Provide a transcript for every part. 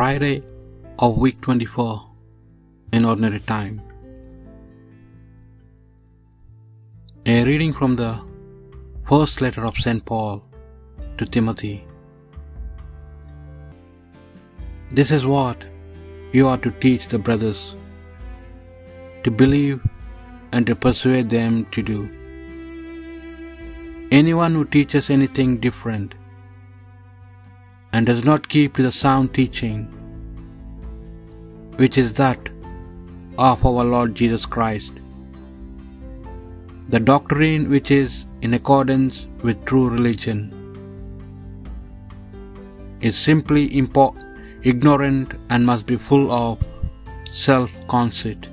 Friday of week 24 in ordinary time. A reading from the first letter of St. Paul to Timothy. This is what you are to teach the brothers to believe and to persuade them to do. Anyone who teaches anything different and does not keep to the sound teaching, which is that of our Lord Jesus Christ, the doctrine which is in accordance with true religion, is simply impo- ignorant and must be full of self conceit,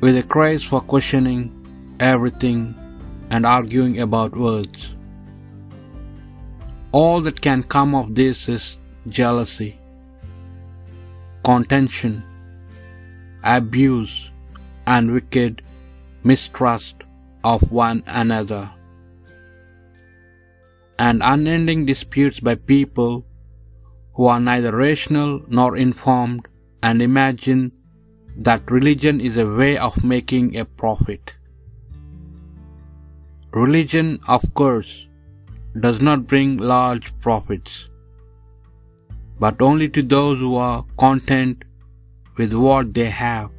with a craze for questioning everything and arguing about words. All that can come of this is jealousy, contention, abuse, and wicked mistrust of one another, and unending disputes by people who are neither rational nor informed and imagine that religion is a way of making a profit. Religion, of course, does not bring large profits, but only to those who are content with what they have.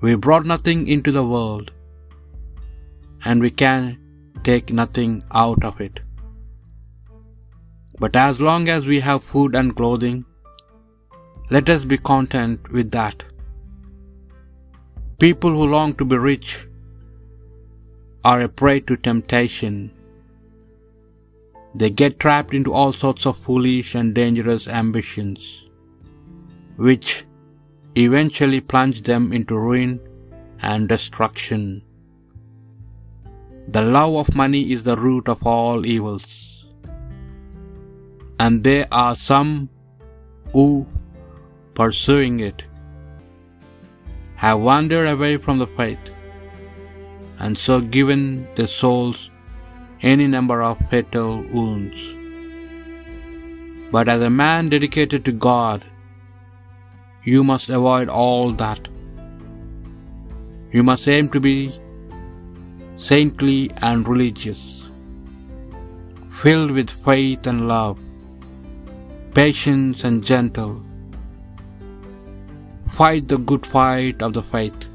We brought nothing into the world, and we can take nothing out of it. But as long as we have food and clothing, let us be content with that. People who long to be rich are a prey to temptation. They get trapped into all sorts of foolish and dangerous ambitions, which eventually plunge them into ruin and destruction. The love of money is the root of all evils, and there are some who, pursuing it, have wandered away from the faith and so given their souls any number of fatal wounds. But as a man dedicated to God, you must avoid all that. You must aim to be saintly and religious, filled with faith and love, patience and gentle. Fight the good fight of the faith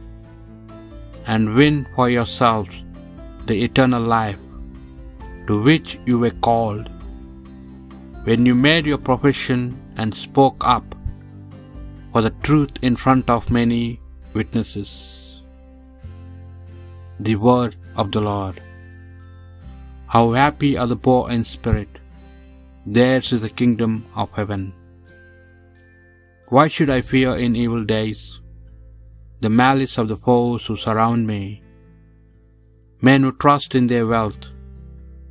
and win for yourselves the eternal life to which you were called when you made your profession and spoke up for the truth in front of many witnesses. The word of the Lord. How happy are the poor in spirit! Theirs is the kingdom of heaven. Why should I fear in evil days? the malice of the foes who surround me, men who trust in their wealth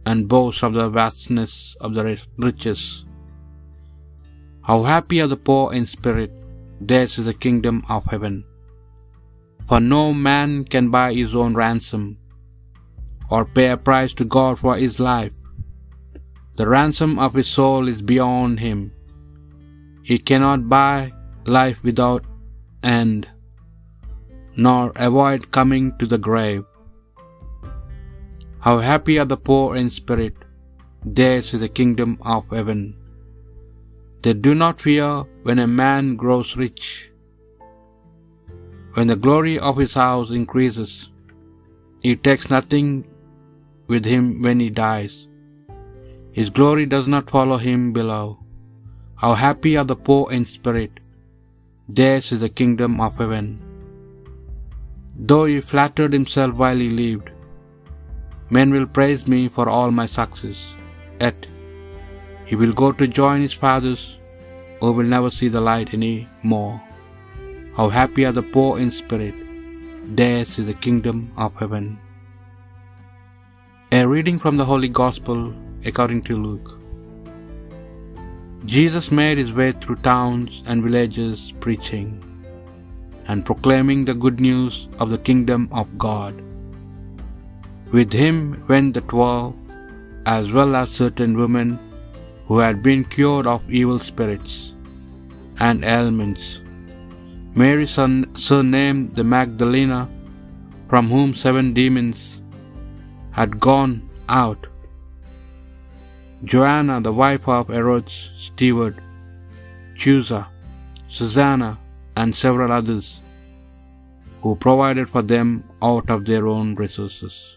and boast of the vastness of the riches. How happy are the poor in spirit, theirs is the kingdom of heaven. For no man can buy his own ransom, or pay a price to God for his life. The ransom of his soul is beyond him. He cannot buy life without end nor avoid coming to the grave. How happy are the poor in spirit, theirs is the kingdom of heaven. They do not fear when a man grows rich, when the glory of his house increases. He takes nothing with him when he dies. His glory does not follow him below. How happy are the poor in spirit, theirs is the kingdom of heaven. Though he flattered himself while he lived, men will praise me for all my success. Yet he will go to join his fathers, who will never see the light any more. How happy are the poor in spirit! Theirs is the kingdom of heaven. A reading from the Holy Gospel according to Luke. Jesus made his way through towns and villages preaching and proclaiming the good news of the kingdom of God. With him went the twelve, as well as certain women who had been cured of evil spirits and ailments. Mary, surnamed the Magdalena, from whom seven demons had gone out. Joanna, the wife of Herod's steward, Chuza, Susanna, and several others, who provided for them out of their own resources.